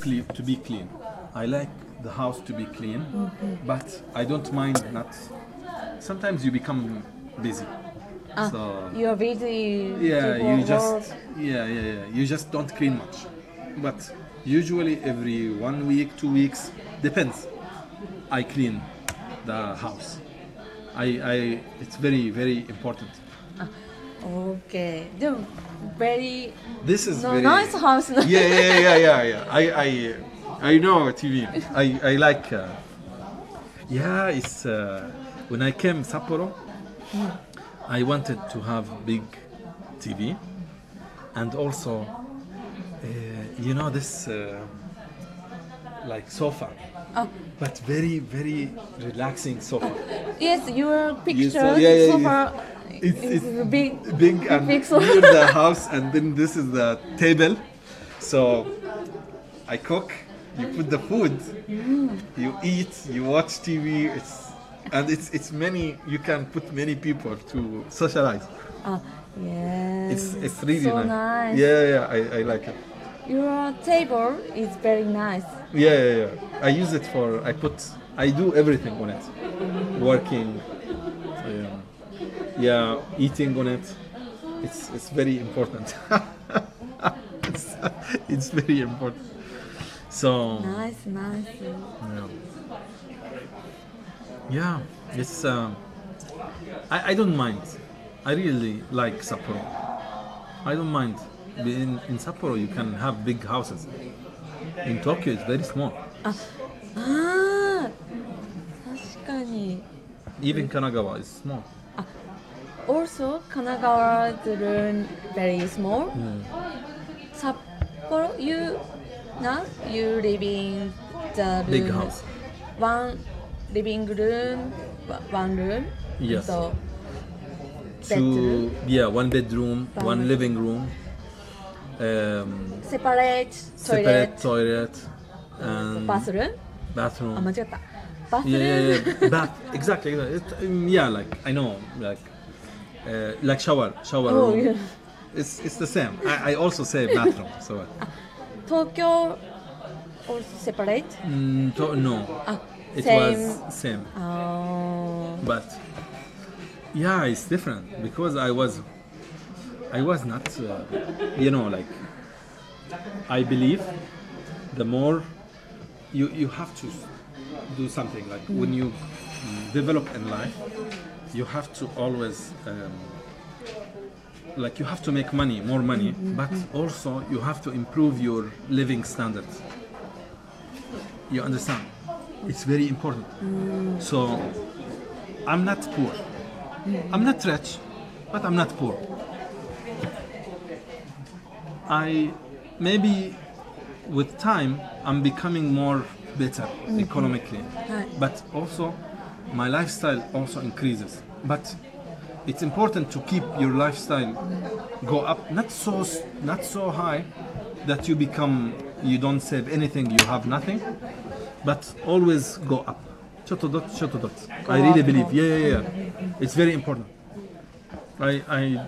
cle- to be clean. I like the house to be clean, Mm-hmm. but I don't mind not. Sometimes you become busy, so You're busy. yeah, you just yeah, yeah, yeah. You just don't clean much, but usually every one week, two weeks, depends. I clean the house. I, I it's very very important. Okay. The very This is no, very nice house. yeah, yeah, yeah, yeah, yeah. I, I, I know TV. I, I like. Uh, yeah, it's uh, when I came Sapporo, I wanted to have big TV, and also, uh, you know, this uh, like sofa, Oh. but very, very relaxing sofa. Yes, your picture saw- yeah, yeah, sofa It's, it's big. big and sofa. the house, and then this is the table. So I cook, you put the food, you eat, you watch TV. It's and it's it's many. You can put many people to socialize. Ah, yes. It's it's really so nice. Yeah, yeah, I, I like it. Your table is very nice. Yeah, yeah, yeah. I use it for. I put. I do everything on it. Working Um, yeah, eating on it. It's it's very important. it's, it's very important. So Nice, nice. yeah, yeah it's. Um, I I don't mind. I really like Sapporo. I don't mind. In in Sapporo, you can have big houses. In Tokyo, it's very small. ああ、確かに。 Even Kanagawa is small. also Kanagawa didn't very small. Mm. Sapporo, you now you live in the room, Big house. one living room, one room. Yes. So two, yeah, one bedroom, one, one living room. Um, separate toilet. Separate toilet. And bathroom. Bathroom. Ah, bathroom. Yeah, yeah, yeah. bath. Exactly. exactly. It, um, yeah, like I know, like uh, like shower shower oh, room. Yeah. It's it's the same. I, I also say bathroom. So Tokyo or separate? Mm, to, no. Ah, it same. was same. Oh. But yeah, it's different because I was I was not uh, you know like I believe the more you you have to do something like mm. when you develop in life you have to always um, like you have to make money more money mm-hmm. but also you have to improve your living standards. You understand? It's very important. Mm. So I'm not poor. Mm. I'm not rich, but I'm not poor. I maybe with time I'm becoming more better mm-hmm. economically, Right. but also my lifestyle also increases. But it's important to keep your lifestyle go up, not so not so high that you become you don't save anything, you have nothing, but always go up. Shot dot, dot. I really believe. Yeah, yeah, yeah. It's very important. I I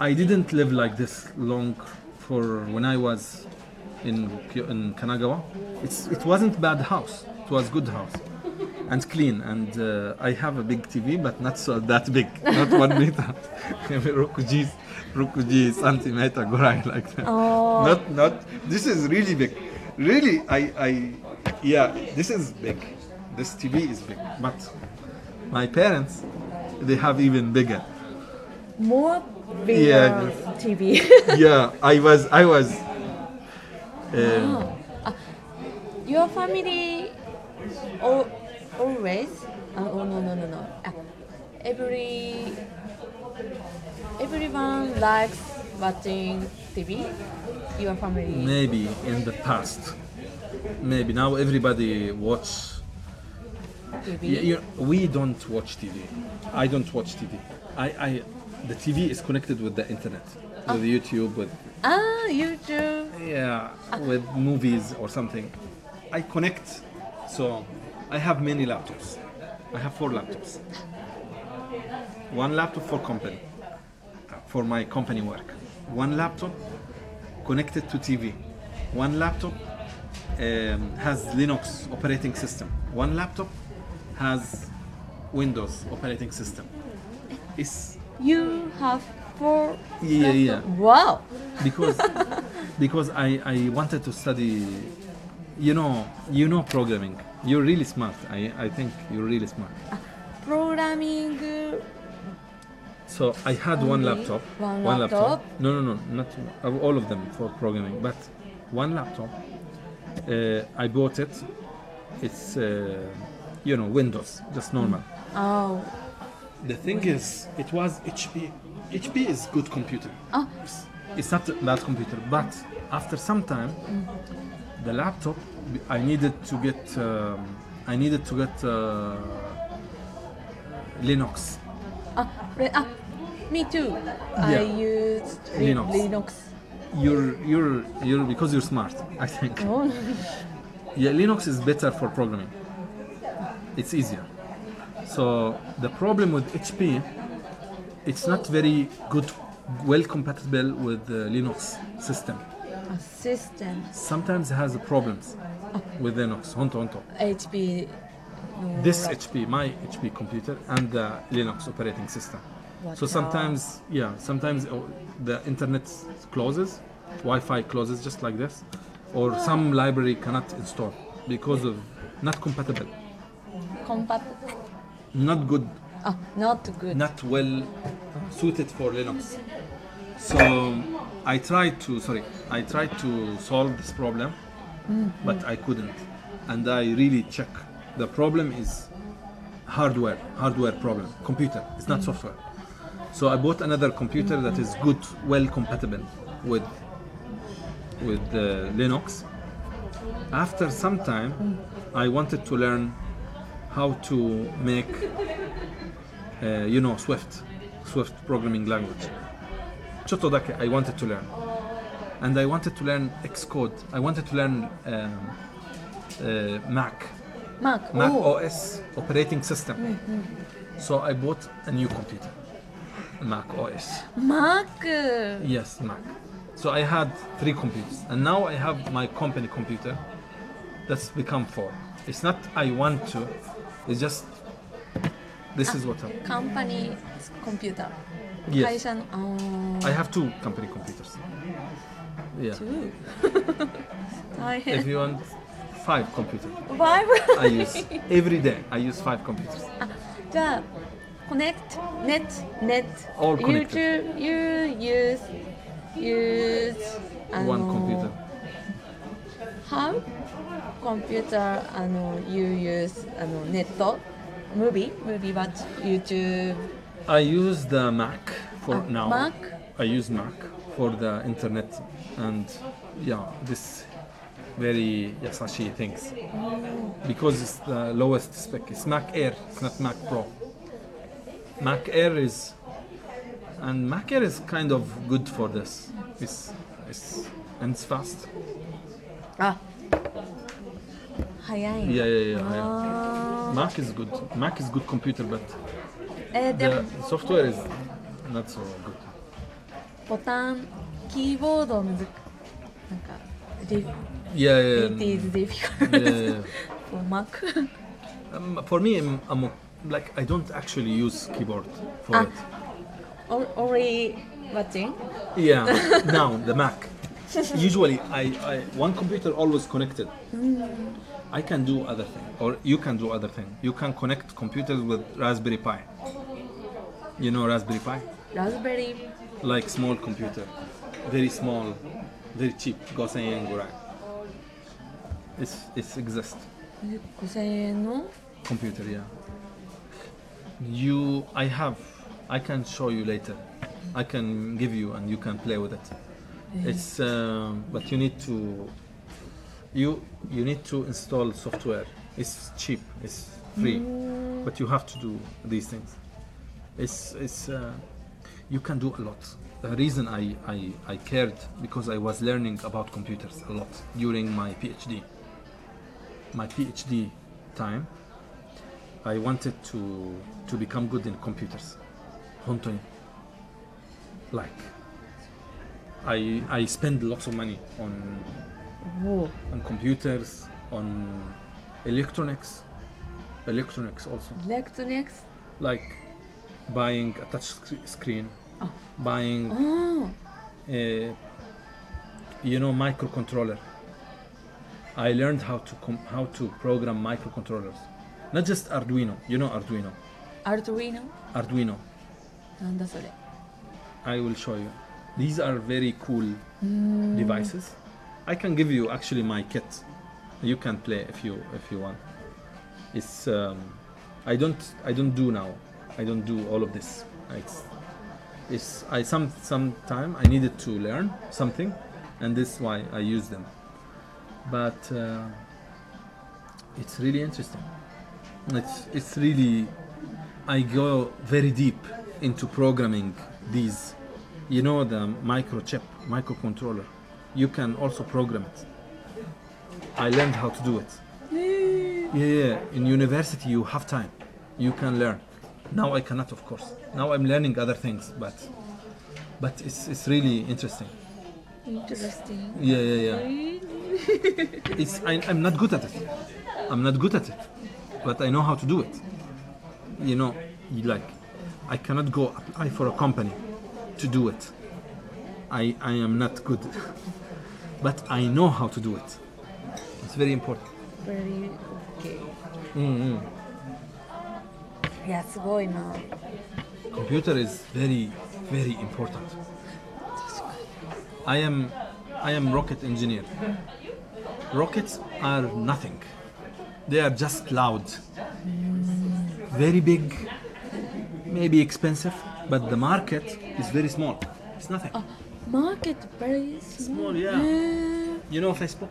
I didn't live like this long for when I was in in Kanagawa. It's it wasn't bad house. It was good house and clean. And uh, I have a big TV, but not so that big, not one meter. 60 60 centimeter gurai like that. Oh. Not not. This is really big. Really, I I yeah. This is big. This TV is big, but my parents they have even bigger. more bigger Yeah, TV. yeah, I was I was. Um, Your family al- always? Uh, oh no no no no. Ah, every everyone likes watching TV your family? Maybe in the past. Maybe. Now everybody watch TV y- you we don't watch tv i don't watch tv i i the tv is connected with the internet with youtube with ah YouTube. Yeah with movies or something. I connect so i have many laptops i have four laptops one laptop for company for my company work one laptop connected to tv one laptop um, has Linux operating system. One laptop has Windows operating system. It's You have four. Yeah, yeah. laptop- Wow. because because I, I wanted to study you know, you know programming. You're really smart. I, I think you're really smart. Programming. So I had one laptop. One laptop. No, no, no, not all of them for programming, but one laptop. Uh, I bought it. It's uh, you know Windows, just normal. Oh. The thing is, it was HP. HP is good computer. Oh. It's not that computer, but after some time, mm the laptop I needed to get um, I needed to get uh, Linux. Ah, re- ah, me too. I used Linux. Linux. You're you're you're because you're smart. I think. Oh. Yeah, Linux is better for programming. It's easier. So the problem with HP, it's not very good, well compatible with the Linux system. Assistant. sometimes it has problems with Linux honto honto HP. no this lap- HP, my HP computer, and the Linux operating system. What So sometimes, yeah, sometimes uh, the internet closes, Wi-Fi closes just like this, or some library cannot install because of not compatible, Compat. not good, Ah, not good. not well suited for Linux. So I tried to, sorry, I tried to solve this problem, but I couldn't, and I really check. The problem is hardware, hardware problem, computer. It's not software. So I bought another computer that is good, well compatible with with uh, Linux. After some time, I wanted to learn how to make, uh, you know, Swift, Swift programming language. ちょっとだけ I wanted to learn. And I wanted to learn Xcode. I wanted to learn um, uh, Mac. Mac, Mac oh. OS operating system. Mm, mm. So I bought a new computer Mac OS Mac? Yes Mac. So I had three computers. And now I have my company computer that's become four. It's not I want to. It's just this is ah, what happened. Company computer. Yes. Uh, I have two company computers. Yeah. Two. if you want five computers. Why I use every day. I use five computers. Uh, あじゃあ connect net net All you connected. you use use One uh, computer. how computer you use net? movie movie watch YouTube I use the Mac for uh, now. Mac? I use Mac for the internet and yeah, this very Yasashi things because it's the lowest spec. It's Mac Air, it's not Mac Pro. Mac Air is and Mac Air is kind of good for this. It's, it's and it's fast. Ah. Yeah, yeah, yeah. yeah. Mac is good. Mac is good computer, but uh, the software is not so good. ボタン、キーボードのなんか、ディ Yeah, yeah, it is difficult yeah, yeah. for Mac. um, for me, I'm, I'm like I don't actually use keyboard for ah, it. Or, already watching? Yeah, now the Mac. usually I, I one computer always connected. Mm. i can do other thing or you can do other thing. You can connect computers with raspberry pi. You know raspberry pi? Raspberry. Like small computer. Very small very cheap. Gosayen gurai it's it's exist. Computer yeah. You i have i can show you later. I can give you and you can play with it. it's um, but you need to you you need to install software it's cheap it's free but you have to do these things it's it's uh, you can do a lot the reason I, I i cared because i was learning about computers a lot during my phd my phd time I wanted to to become good in computers. 本当に Like I I spend lots of money on Oh, on computers, on electronics, electronics also, electronics. like buying a touch sc- screen, Oh. buying, Oh, uh, you know, microcontroller. I learned how to com- how to program microcontrollers, not just Arduino. You know Arduino. Arduino. Arduino. なんだそれ。 I will show you. These are very cool devices. I can give you actually my kit. You can play if you if you want. It's um, I don't I don't do now. I don't do all of this. It's it's I some some time I needed to learn something, and this is why I use them. But uh, it's really interesting. It's it's really I go very deep into programming these. You know the microchip, microcontroller. You can also program it. I learned how to do it. Yeah, yeah. In university, you have time. You can learn. Now I cannot, of course. Now I'm learning other things, but but it's it's really interesting. Interesting. Yeah, yeah, yeah. It's I, I'm not good at it. I'm not good at it, but I know how to do it. You know, you like I cannot go apply for a company to do it. I I am not good, but I know how to do it. It's very important. Very okay. Mm-hmm. いや、すごいな。 Computer is very very important. I am I am rocket engineer. Rockets are nothing. They are just loud. Very big, maybe expensive, but the market it's very small. It's nothing. Oh, market very small. small yeah. yeah. You know Facebook?